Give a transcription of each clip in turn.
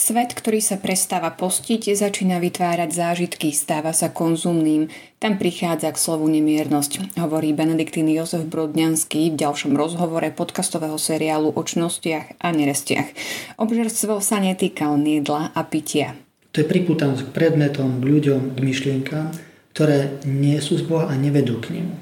Svet, ktorý sa prestáva postiť, začína vytvárať zážitky, stáva sa konzumným. Tam prichádza k slovu nemiernosť, hovorí Benediktín Jozef Brodňanský v ďalšom rozhovore podcastového seriálu o čnostiach a nerestiach. Obžerstvo sa netýka len jedla a pitia. To je priputanosť k predmetom, k ľuďom, k myšlienkám, ktoré nie sú z Boha a nevedú k nemu.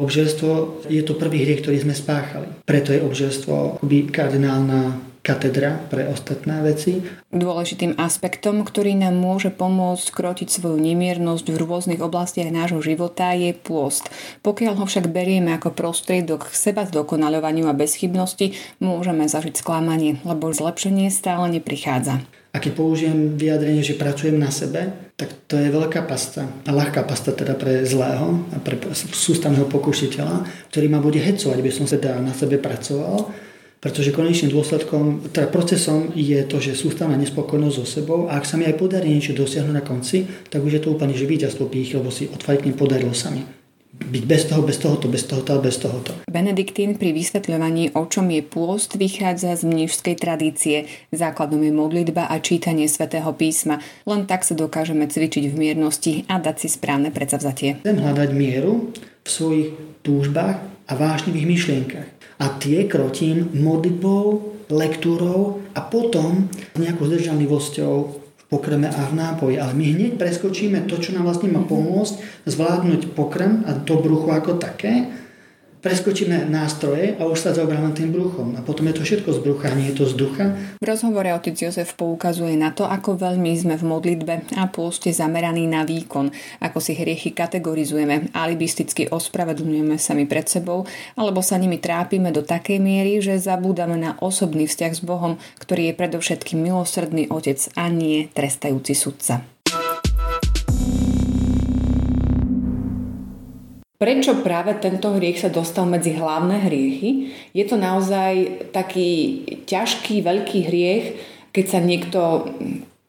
Obžerstvo je to prvý hriech, ktorý sme spáchali. Preto je obžerstvo kardinálna katedra pre ostatné veci. Dôležitým aspektom, ktorý nám môže pomôcť skrotiť svoju nemiernosť v rôznych oblastiach nášho života je pôst. Pokiaľ ho však berieme ako prostriedok k seba zdokonaľovaniu a bezchybnosti, môžeme zažiť sklamanie, lebo zlepšenie stále neprichádza. A keď použijem vyjadrenie, že pracujem na sebe, tak to je veľká pasta. A ľahká pasta teda pre zlého a pre sústavného pokušiteľa, ktorý ma bude hecovať, aby som teda na sebe pracoval pretože konečným dôsledkom, teda procesom je to, že sústavná nespokojnosť so sebou a ak sa mi aj podarí niečo dosiahnuť na konci, tak už je to úplne že víťazstvo pých, lebo si odfajkne podarilo sa mi byť bez toho, bez tohoto, bez tohoto a bez tohoto. Benediktín pri vysvetľovaní, o čom je pôst, vychádza z mnížskej tradície. Základom je modlitba a čítanie svätého písma. Len tak sa dokážeme cvičiť v miernosti a dať si správne predsavzatie. Chcem hľadať mieru v svojich túžbách a vášnivých myšlienkach a tie krotím modlitbou, lektúrou a potom nejakou zdržanlivosťou v pokrme a v nápoji. Ale my hneď preskočíme to, čo nám vlastne má pomôcť zvládnuť pokrm a to brucho ako také preskočíme nástroje a už sa zaoberáme tým bruchom. A potom je to všetko z brucha, nie je to z ducha. V rozhovore otec Jozef poukazuje na to, ako veľmi sme v modlitbe a pôste zameraní na výkon, ako si hriechy kategorizujeme, alibisticky ospravedlňujeme sami pred sebou, alebo sa nimi trápime do takej miery, že zabúdame na osobný vzťah s Bohom, ktorý je predovšetkým milosrdný otec a nie trestajúci sudca. Prečo práve tento hriech sa dostal medzi hlavné hriechy? Je to naozaj taký ťažký, veľký hriech, keď sa niekto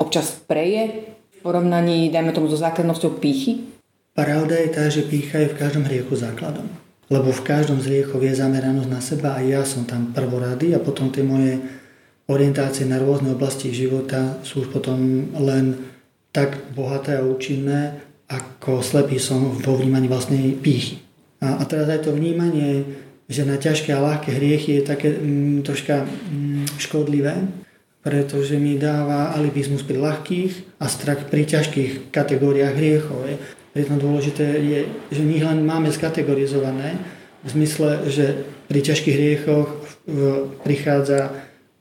občas preje v porovnaní, dajme tomu, so základnosťou pýchy? Pravda je tá, že pýcha je v každom hriechu základom. Lebo v každom z hriechov je zameranosť na seba a ja som tam prvorady a potom tie moje orientácie na rôzne oblasti života sú už potom len tak bohaté a účinné, ako slepý som vo vnímaní vlastnej pýchy. A, a teraz aj to vnímanie, že na ťažké a ľahké hriechy je také mm, troška mm, škodlivé, pretože mi dáva alibizmus pri ľahkých a strach pri ťažkých kategóriách hriechov. Je. Preto dôležité je, že my len máme skategorizované v zmysle, že pri ťažkých hriechoch prichádza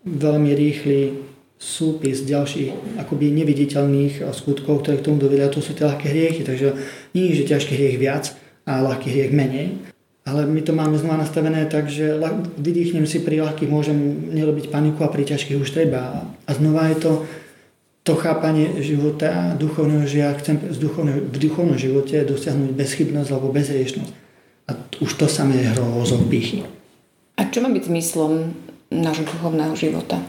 veľmi rýchly súpis ďalších akoby neviditeľných skutkov, ktoré k tomu dovedia, to sú tie ľahké hriechy. Takže nie je, že ťažký hriech viac a ľahký hriech menej. Ale my to máme znova nastavené tak, že vydýchnem si pri ľahkých, môžem nerobiť paniku a pri ťažkých už treba. A znova je to to chápanie života duchovného, že ja chcem z duchovného, v duchovnom živote dosiahnuť bezchybnosť alebo bezriešnosť. A už to samé je hrozou pýchy. A čo má byť zmyslom nášho duchovného života?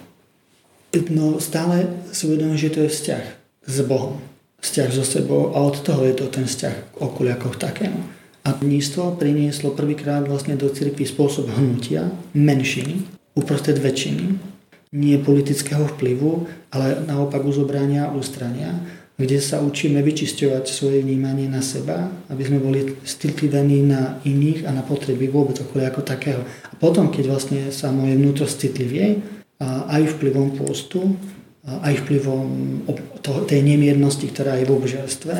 No stále si uvedomím, že to je vzťah s Bohom. Vzťah so sebou a od toho je to ten vzťah k okolí takému. A mníctvo prinieslo prvýkrát vlastne do cirkvi spôsob hnutia menšiny uprostred väčšiny, nie politického vplyvu, ale naopak uzobrania a ústrania, kde sa učíme vyčisťovať svoje vnímanie na seba, aby sme boli citlivení na iných a na potreby vôbec okolia ako takého. A potom, keď vlastne sa moje vnútro citlivie, aj vplyvom postu, aj vplyvom tej nemiernosti, ktorá je v obžerstve,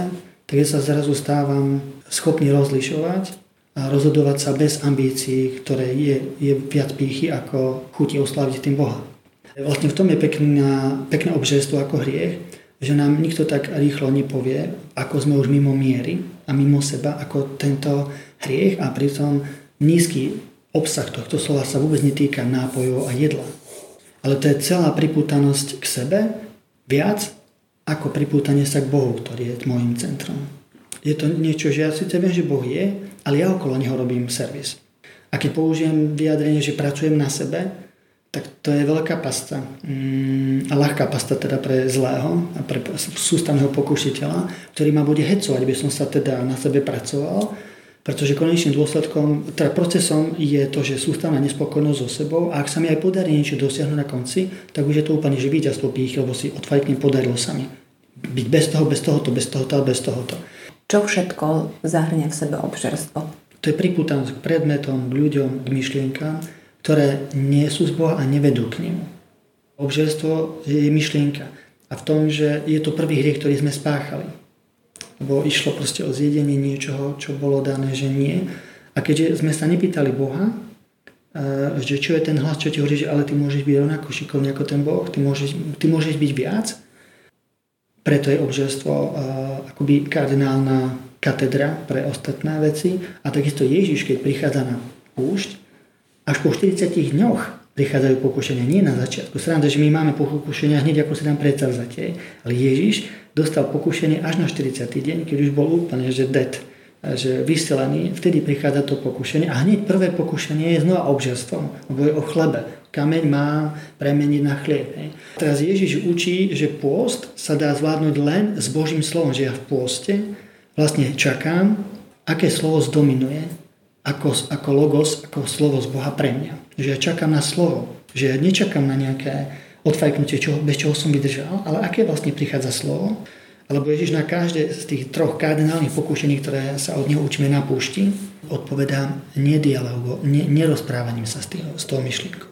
tak ja sa zrazu stávam schopný rozlišovať a rozhodovať sa bez ambícií, ktoré je, je viac pýchy ako chuti oslaviť tým Boha. Vlastne v tom je pekná, pekné obžerstvo ako hriech, že nám nikto tak rýchlo nepovie, ako sme už mimo miery a mimo seba, ako tento hriech a pritom nízky obsah tohto slova sa vôbec netýka nápojov a jedla ale to je celá pripútanosť k sebe viac ako pripútanie sa k Bohu, ktorý je môjim centrom. Je to niečo, že ja síce viem, že Boh je, ale ja okolo Neho robím servis. A keď použijem vyjadrenie, že pracujem na sebe, tak to je veľká pasta. Mm, a ľahká pasta teda pre zlého a pre sústavného pokušiteľa, ktorý ma bude hecovať, aby som sa teda na sebe pracoval, Pretože konečným dôsledkom, teda procesom je to, že sústavná nespokojnosť so sebou a ak sa mi aj podarí niečo dosiahnuť na konci, tak už je to úplne, že víťazstvo pých, lebo si odfajknem podarilo sa mi. Byť bez toho, bez tohoto, bez tohoto a bez tohoto. Čo všetko zahrňa v sebe obžerstvo? To je priputanosť k predmetom, k ľuďom, k myšlienkám, ktoré nie sú z Boha a nevedú k nemu. Obžerstvo je myšlienka. A v tom, že je to prvý hriech, ktorý sme spáchali. Lebo išlo proste o zjedenie niečoho, čo bolo dané, že nie. A keďže sme sa nepýtali Boha, e, že čo je ten hlas, čo ti hovorí, že ale ty môžeš byť rovnako šikovný ako ten Boh, ty môžeš, ty môžeš byť viac, preto je obžerstvo uh, akoby kardinálna katedra pre ostatné veci. A takisto Ježiš, keď prichádza na púšť, až po 40 dňoch prichádzajú pokušenia. Nie na začiatku. Sranda, že my máme pokušenia hneď ako si tam predsavzatie. Ale Ježiš dostal pokušenie až na 40. deň, keď už bol úplne, že dead že vyselený, vtedy prichádza to pokušenie a hneď prvé pokušenie je znova obžerstvom, lebo je o chlebe kameň má premeniť na chlieb. Hej. Teraz Ježiš učí, že pôst sa dá zvládnuť len s Božím slovom, že ja v pôste vlastne čakám, aké slovo zdominuje, ako, ako logos, ako slovo z Boha pre mňa. Že ja čakám na slovo, že ja nečakám na nejaké odfajknutie, čo, bez čoho som vydržal, ale aké vlastne prichádza slovo. Alebo Ježiš na každé z tých troch kardinálnych pokúšení, ktoré sa od neho učíme na púšti, odpovedá nedialogo, nerozprávaním sa s, tým, s tou myšlienkou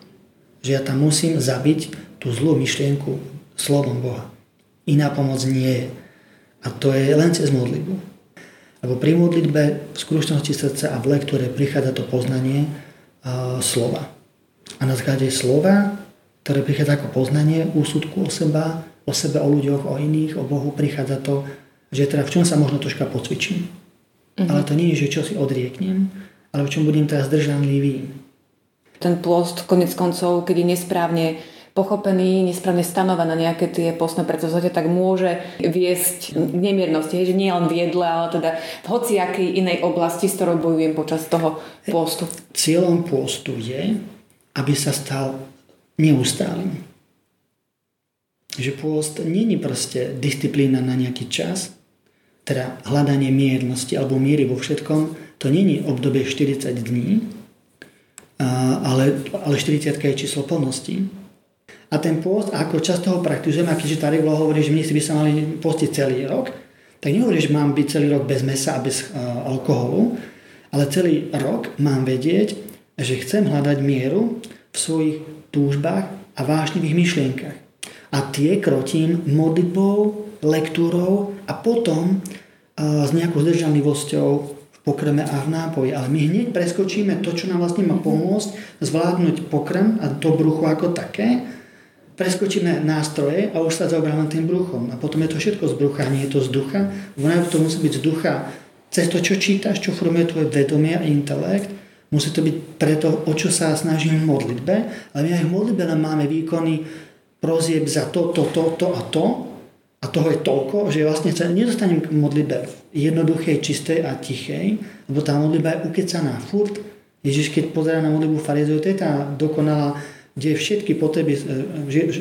že ja tam musím zabiť tú zlú myšlienku slovom Boha. Iná pomoc nie je. A to je len cez modlitbu. Lebo pri modlitbe v skrušnosti srdca a v lektúre prichádza to poznanie uh, slova. A na základe slova, ktoré prichádza ako poznanie úsudku o seba, o sebe, o ľuďoch, o iných, o Bohu, prichádza to, že teda v čom sa možno troška pocvičím. Mm-hmm. Ale to nie je, že čo si odrieknem, ale v čom budem teraz držanlivý ten pôst konec koncov, keď je nesprávne pochopený, nesprávne stanovené nejaké tie postné predsazate, tak môže viesť k nemiernosti, že nie len v jedle, ale teda v hociakej inej oblasti, s ktorou bojujem počas toho pôstu. Cieľom pôstu je, aby sa stal neustálym. Že pôst je proste disciplína na nejaký čas, teda hľadanie miernosti alebo miery vo všetkom, to je obdobie 40 dní, ale, ale 40 je číslo plnosti. A ten pôst, ako často ho praktizujeme, a keďže tá regula hovorí, že mnísi by sa mali postiť celý rok, tak nehovorí, že mám byť celý rok bez mesa a bez uh, alkoholu, ale celý rok mám vedieť, že chcem hľadať mieru v svojich túžbách a vášnivých myšlienkach. A tie krotím modlitbou, lektúrou a potom uh, s nejakou zdržanlivosťou pokrme a v nápoji. Ale my hneď preskočíme to, čo nám vlastne má pomôcť zvládnuť pokrm a to brucho ako také. Preskočíme nástroje a už sa zaoberáme tým bruchom. A potom je to všetko z brucha, nie je to z ducha. Ono to musí byť z ducha cez to, čo čítaš, čo formuje tvoje vedomie a intelekt. Musí to byť preto, o čo sa snažím v modlitbe. Ale my aj v modlitbe máme výkony prozieb za to, to, to, to a to a toho je toľko, že vlastne sa nedostanem k modlitbe jednoduchej, čistej a tichej, lebo tá modlitba je ukecaná furt. Ježiš, keď pozerá na modlitbu farizejov, to je tá dokonalá, kde všetky potreby že,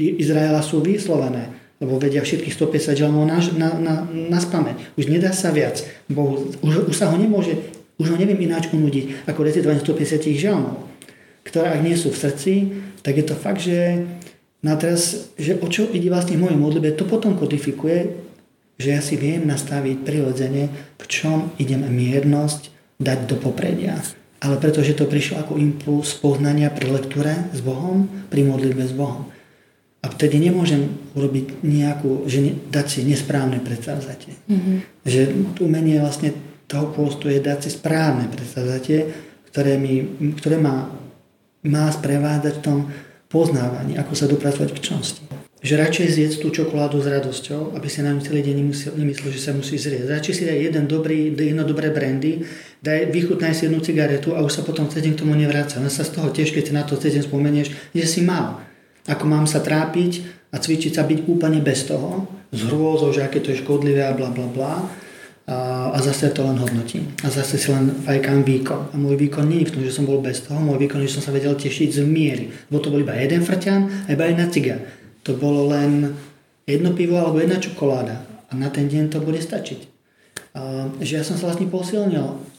Izraela sú vyslovené, lebo vedia všetkých 150 žalmov na, na, na, na spameť. Už nedá sa viac. Bohu, už, už sa ho nemôže, už ho neviem ináč unudiť, ako recitovanie 150 žalmov, ktoré ak nie sú v srdci, tak je to fakt, že No a teraz, že o čo ide vlastne v mojej modlitbe, to potom kodifikuje, že ja si viem nastaviť prirodzene, v čom idem miernosť dať do popredia. Ale pretože to prišlo ako impuls poznania pri lektúre s Bohom, pri modlitbe s Bohom. A vtedy nemôžem urobiť nejakú, že ne, dať si nesprávne predsavzatie. Mm-hmm. Že umenie vlastne toho postu je dať si správne predsavzatie, ktoré, mi, ktoré má, má sprevádzať v tom poznávaní, ako sa dopracovať k čnosti. Že radšej zjedz tú čokoládu s radosťou, aby si na ňu celý deň nemyslel, že sa musí zrieť. Radšej si daj jeden dobrý, jedno dobré brandy, daj, vychutnaj si jednu cigaretu a už sa potom cez k tomu nevráca. Len sa z toho tiež, keď na to cez spomenieš, že si mal. Ako mám sa trápiť a cvičiť sa byť úplne bez toho, z hrôzou, že aké to je škodlivé a bla bla bla a, a zase to len hodnotím. A zase si len fajkám výkon. A môj výkon nie je v tom, že som bol bez toho, môj výkon je, že som sa vedel tešiť z miery. Bo to bol iba jeden frťan a iba jedna ciga. To bolo len jedno pivo alebo jedna čokoláda. A na ten deň to bude stačiť. že ja som sa vlastne posilnil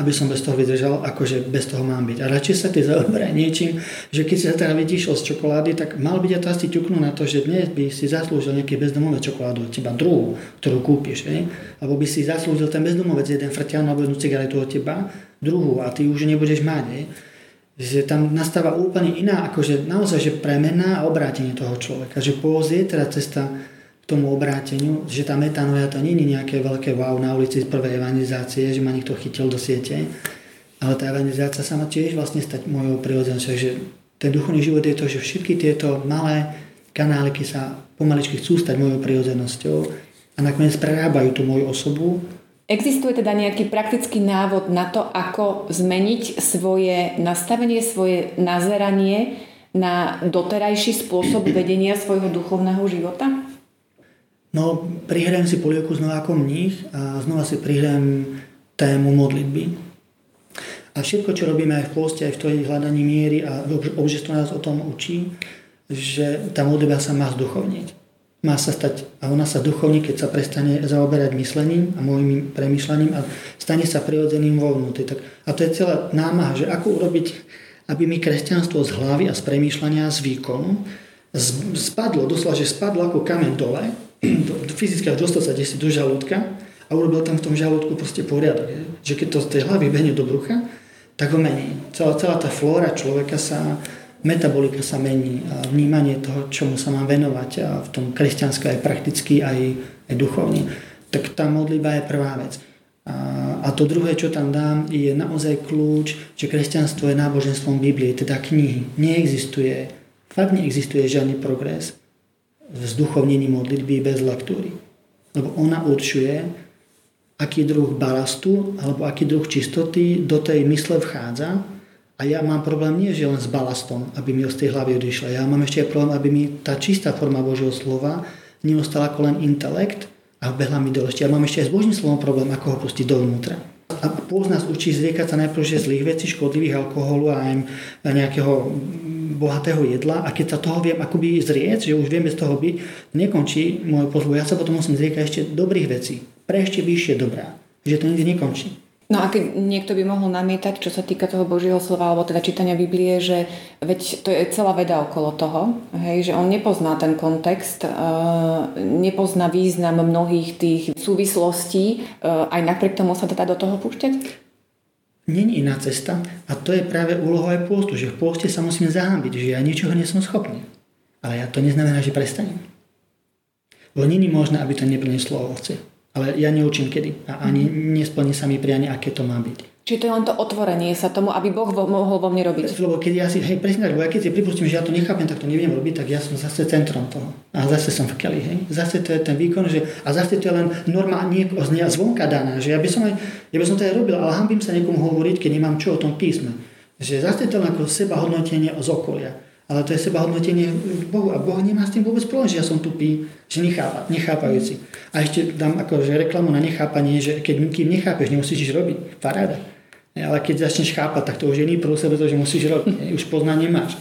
aby som bez toho vydržal, akože bez toho mám byť. A radšej sa ty zaoberaj niečím, že keď si sa teda vytišol z čokolády, tak mal by ťa to asi ťuknú na to, že dnes by si zaslúžil nejaké bezdomové čokoládu od teba, druhú, ktorú kúpiš. Hej? Alebo by si zaslúžil ten bezdomovec jeden frťan alebo jednu cigaretu od teba, druhú a ty už nebudeš mať. Hej? Že tam nastáva úplne iná, akože naozaj, že premena a obrátenie toho človeka. Že pôvoz je teda cesta tomu obráteniu, že tá metanoja to nie je nejaké veľké wow na ulici z prvej evangelizácie, že ma niekto chytil do siete, ale tá evangelizácia sa má tiež vlastne stať mojou prirodzenosťou, že ten duchovný život je to, že všetky tieto malé kanáliky sa pomaličky chcú stať mojou prirodzenosťou a nakoniec prerábajú tú moju osobu. Existuje teda nejaký praktický návod na to, ako zmeniť svoje nastavenie, svoje nazeranie na doterajší spôsob vedenia svojho duchovného života? No, prihrajem si polievku znova ako mních a znova si prihrajem tému modlitby. A všetko, čo robíme aj v poste, aj v tej hľadaní miery a obžestvo nás o tom učí, že tá modlitba sa má zduchovniť. Má sa stať, a ona sa duchovní, keď sa prestane zaoberať myslením a môjim premyšľaním a stane sa prirodzeným vo vnútri. Tak, a to je celá námaha, že ako urobiť, aby mi kresťanstvo z hlavy a z premýšľania, z výkonu spadlo, doslova, že spadlo ako kamen dole fyzicky až dostať sa si do žalúdka a urobil tam v tom žalúdku proste poriadok. Je. Že keď to z tej hlavy behne do brucha, tak ho mení. Celá, celá tá flóra človeka sa, metabolika sa mení a vnímanie toho, čomu sa mám venovať a v tom kresťanské aj prakticky, aj, aj duchovne. Tak tá modliba je prvá vec. A, a to druhé, čo tam dám, je naozaj kľúč, že kresťanstvo je náboženstvom Biblie, teda knihy. Neexistuje, fakt neexistuje žiadny progres vzduchovnení modlitby bez lektúry. Lebo ona určuje, aký druh balastu alebo aký druh čistoty do tej mysle vchádza a ja mám problém nie že len s balastom, aby mi z tej hlavy odišla. Ja mám ešte aj problém, aby mi tá čistá forma Božieho slova neostala ako len intelekt a behla mi dole. Ešte ja mám ešte aj s Božím slovom problém, ako ho pustiť dovnútra. A pôz nás učí zriekať sa najprv že zlých vecí, škodlivých alkoholu a aj nejakého bohatého jedla a keď sa toho viem akoby zrieť, že už vieme z toho byť, nekončí môj pozvoj. Ja sa potom musím zriekať ešte dobrých vecí. Pre ešte vyššie dobrá. Že to nikdy nekončí. No a keď niekto by mohol namietať, čo sa týka toho Božieho slova, alebo teda čítania Biblie, že veď to je celá veda okolo toho, hej, že on nepozná ten kontext, e, nepozná význam mnohých tých súvislostí, e, aj napriek tomu sa teda do toho púšťať? Není iná cesta a to je práve úloha aj pôstu, že v pôste sa musíme zahábiť, že ja ničoho nie som schopný. Ale ja to neznamená, že prestanem. Lebo není možné, aby to neprineslo ovoce. Ale ja neučím kedy a ani nesplní sa mi prianie, aké to má byť. Čiže to je len to otvorenie sa tomu, aby Boh vo, mohol vo mne robiť. Lebo keď ja si, hej, presne lebo ja keď si pripustím, že ja to nechápem, tak to neviem robiť, tak ja som zase centrom toho. A zase som v keli, hej. Zase to je ten výkon, že, a zase to je len norma nieko, zvonka daná, že ja by som aj, ja by som to aj robil, ale hambím sa niekomu hovoriť, keď nemám čo o tom písme. Že zase to len ako seba hodnotenie z okolia. Ale to je seba hodnotenie Bohu. A Boh nemá s tým vôbec problém, že ja som tupý, že nechápa, nechápajúci. A ešte dám akože reklamu na nechápanie, že keď kým nechápeš, nemusíš robiť. Paráda. Ale keď začneš chápať, tak to už je iný prúse, pretože musíš robiť. Už poznanie máš.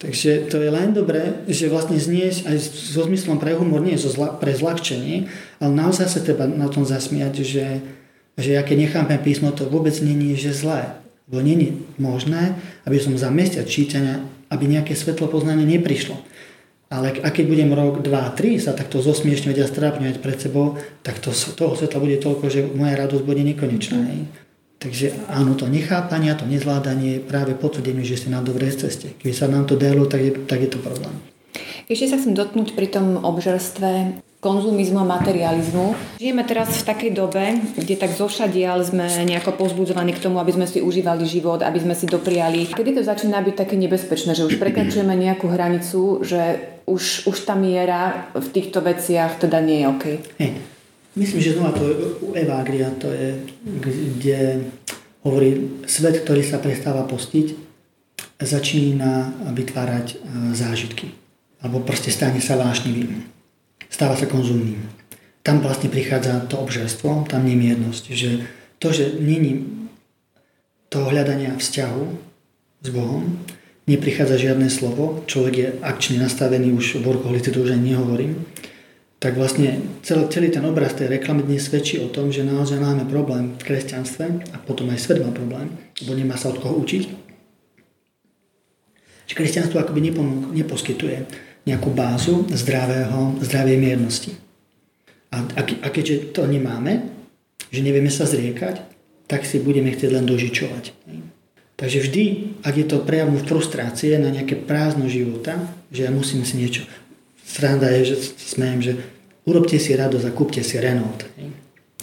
Takže to je len dobré, že vlastne zniesť aj so zmyslom pre humor, nie zla, pre zľahčenie, ale naozaj sa treba na tom zasmiať, že, že ja keď nechápem písmo, to vôbec není, že zlé. Lebo není možné, aby som za mesiac čítania, aby nejaké svetlo poznanie neprišlo. Ale a keď budem rok, dva, tri sa takto zosmiešňovať a strápňovať pred sebou, tak to, toho svetla bude toľko, že moja radosť bude nekonečná. Mm. Takže áno, to nechápanie, to nezvládanie je práve potvrdenie, že ste na dobrej ceste. Keď sa nám to dalo, tak je, tak je to problém. Ešte sa chcem dotknúť pri tom obžerstve konzumizmu a materializmu. Žijeme teraz v takej dobe, kde tak zošadial sme nejako pozbudzovaní k tomu, aby sme si užívali život, aby sme si dopriali. Kedy to začína byť také nebezpečné, že už prekračujeme nejakú hranicu, že už, už tá miera v týchto veciach teda nie je OK? Hey. Myslím, že znova to u Evagria, to je, kde hovorí, svet, ktorý sa prestáva postiť, začína vytvárať e, zážitky. Alebo proste stane sa vášnivým. Stáva sa konzumným. Tam vlastne prichádza to obžerstvo, tam nemiernosť. Že to, že není toho hľadania vzťahu s Bohom, neprichádza žiadne slovo, človek je akčne nastavený, už v workoholite to už ani nehovorím, tak vlastne celý, celý ten obraz tej reklamy dnes svedčí o tom, že naozaj máme problém v kresťanstve a potom aj svet má problém, lebo nemá sa od koho učiť. Že kresťanstvo akoby neposkytuje nejakú bázu zdravého, zdravej miernosti. A, a, a keďže to nemáme, že nevieme sa zriekať, tak si budeme chcieť len dožičovať. Takže vždy, ak je to prejavom frustrácie na nejaké prázdno života, že ja musím si niečo Sranda je, že smejem, že urobte si radosť a kúpte si Renault.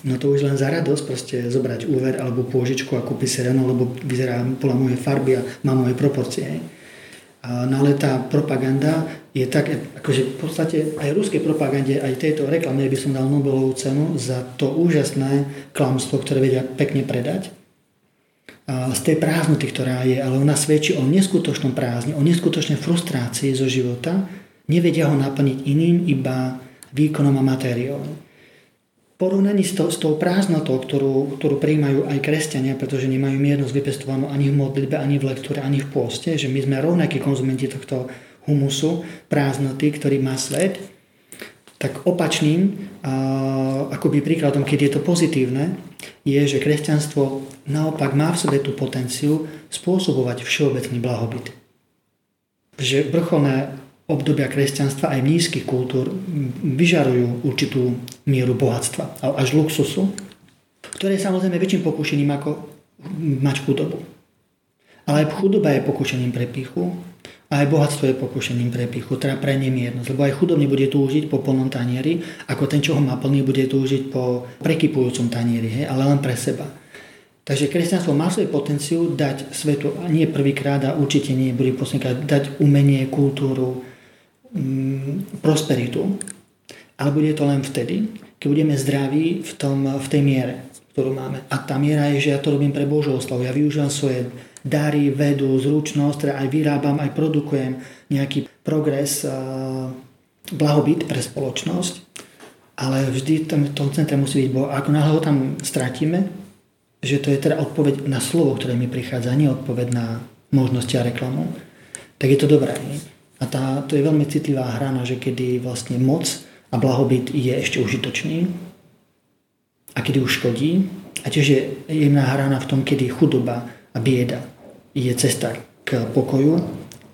No to už len za radosť proste zobrať úver alebo pôžičku a kúpiť si Renault, lebo vyzerá podľa mojej farby a má moje proporcie. No ale tá propaganda je tak, akože v podstate aj ruskej propagande, aj tejto reklame by som dal Nobelovú cenu za to úžasné klamstvo, ktoré vedia pekne predať. A z tej prázdnoty, ktorá je, ale ona svedčí o neskutočnom prázdne, o neskutočnej frustrácii zo života, Nevedia ho naplniť iným, iba výkonom a matériou. Porovnaní s, to, s tou prázdnotou, ktorú, ktorú prijímajú aj kresťania, pretože nemajú miernosť vypestovanú ani v modlitbe, ani v lektúre, ani v pôste, že my sme rovnakí konzumenti tohto humusu, prázdnoty, ktorý má svet, tak opačným, a, akoby príkladom, keď je to pozitívne, je, že kresťanstvo naopak má v sebe tú potenciu spôsobovať všeobecný blahobyt. Že vrcholné obdobia kresťanstva aj nízkych kultúr vyžarujú určitú mieru bohatstva, až luxusu, ktoré je samozrejme väčším pokušením ako mať chudobu. Ale aj chudoba je pokušením pre pichu, a aj bohatstvo je pokušením pre pichu, teda pre nemiernosť. Lebo aj chudobný bude túžiť po plnom tanieri, ako ten, čo ho má plný, bude túžiť po prekypujúcom tanieri, hej, ale len pre seba. Takže kresťanstvo má svoj potenciu dať svetu, a nie prvýkrát a určite nie bude poslednýkrát, dať umenie, kultúru, Mm, prosperitu, ale bude to len vtedy, keď budeme zdraví v, tom, v tej miere, ktorú máme. A tá miera je, že ja to robím pre Božou oslavu. Ja využívam svoje dary, vedu, zručnosť, teda aj vyrábam, aj produkujem nejaký progres, blahobyt pre spoločnosť, ale vždy v tom centre musí byť Boh. Ako náhle ho tam stratíme, že to je teda odpoveď na slovo, ktoré mi prichádza, nie odpoveď na možnosti a reklamu, tak je to dobré. Nie? A tá, to je veľmi citlivá hrana, že kedy vlastne moc a blahobyt je ešte užitočný a kedy už škodí. A tiež je jemná hrana v tom, kedy chudoba a bieda je cesta k pokoju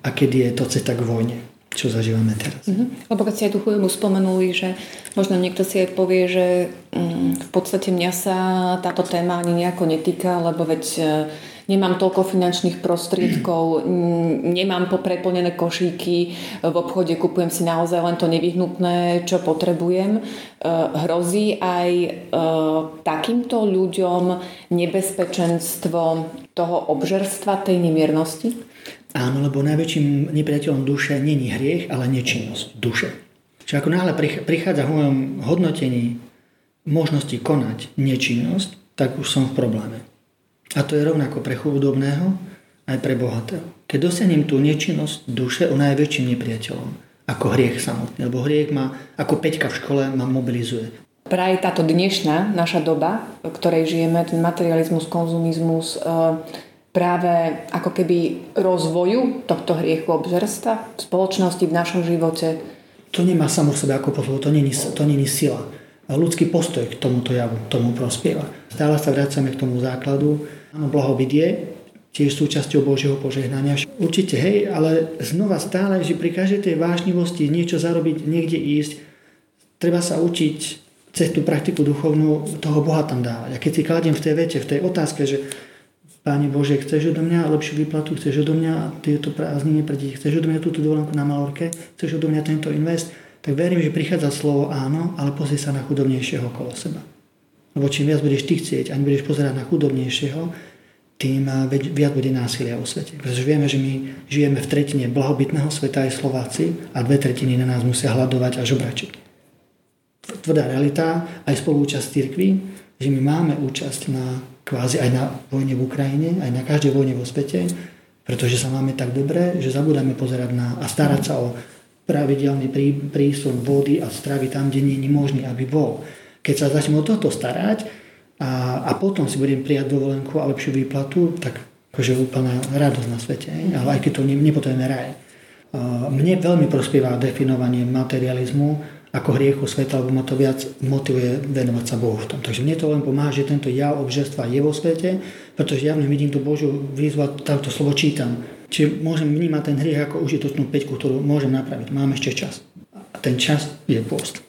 a kedy je to cesta k vojne čo zažívame teraz. Mm-hmm. Lebo keď ste aj tú chudobu spomenuli, že možno niekto si aj povie, že mm, v podstate mňa sa táto téma ani nejako netýka, lebo veď nemám toľko finančných prostriedkov, nemám popreplnené košíky, v obchode kupujem si naozaj len to nevyhnutné, čo potrebujem. E, hrozí aj e, takýmto ľuďom nebezpečenstvo toho obžerstva, tej nemiernosti? Áno, lebo najväčším nepriateľom duše není hriech, ale nečinnosť duše. Čiže ako náhle prichádza v mojom hodnotení možnosti konať nečinnosť, tak už som v probléme. A to je rovnako pre chudobného aj pre bohatého. Keď dosiahnem tú nečinnosť duše, ona je nepriateľom ako hriech samotný. Lebo hriech ma, ako peťka v škole, ma mobilizuje. Práve táto dnešná naša doba, v ktorej žijeme, ten materializmus, konzumizmus, e, práve ako keby rozvoju tohto hriechu obžerstva v spoločnosti, v našom živote. To nemá samo v sebe ako poslovo, to není, to není sila. Ľudský postoj k tomuto javu, tomu prospieva. Stále sa vracame k tomu základu, Áno, blahobyt je tiež súčasťou Božieho požehnania. Určite, hej, ale znova stále, že pri každej tej vážnivosti niečo zarobiť, niekde ísť, treba sa učiť cez tú praktiku duchovnú toho Boha tam dávať. A keď si kladiem v tej vete, v tej otázke, že Páne Bože, chceš odo mňa lepšiu výplatu, chceš odo mňa tieto prázdniny pre deti, chceš odo mňa túto dovolenku na Malorke, chceš odo mňa tento invest, tak verím, že prichádza slovo áno, ale pozri sa na chudobnejšieho okolo seba. Lebo čím viac budeš ty chcieť, ani budeš pozerať na chudobnejšieho, tým eh, viac bude násilia vo svete. Pretože vieme, že my žijeme v tretine blahobytného sveta aj Slováci a dve tretiny na nás musia hľadovať a žobračiť. Tvrdá realita, aj spolúčasť cirkvi, že my máme účasť na kvázi aj na vojne v Ukrajine, aj na každej vojne vo svete, pretože sa máme tak dobre, že zabudáme pozerať na a starať sa o pravidelný prísun vody a stravy tam, kde nie je možný, aby bol. Keď sa začnem o toto starať a, a potom si budem prijať dovolenku a lepšiu výplatu, tak akože úplná radosť na svete. Ale aj keď to nepotrebujeme raj. Mne veľmi prospieva definovanie materializmu ako hriechu sveta, lebo ma to viac motivuje venovať sa Bohu v tom. Takže mne to len pomáha, že tento jav obžerstva je vo svete, pretože ja vidím tú Božiu výzvu a táto slovo čítam. Čiže môžem vnímať ten hriech ako užitočnú peťku, ktorú môžem napraviť. Mám ešte čas. A ten čas je post.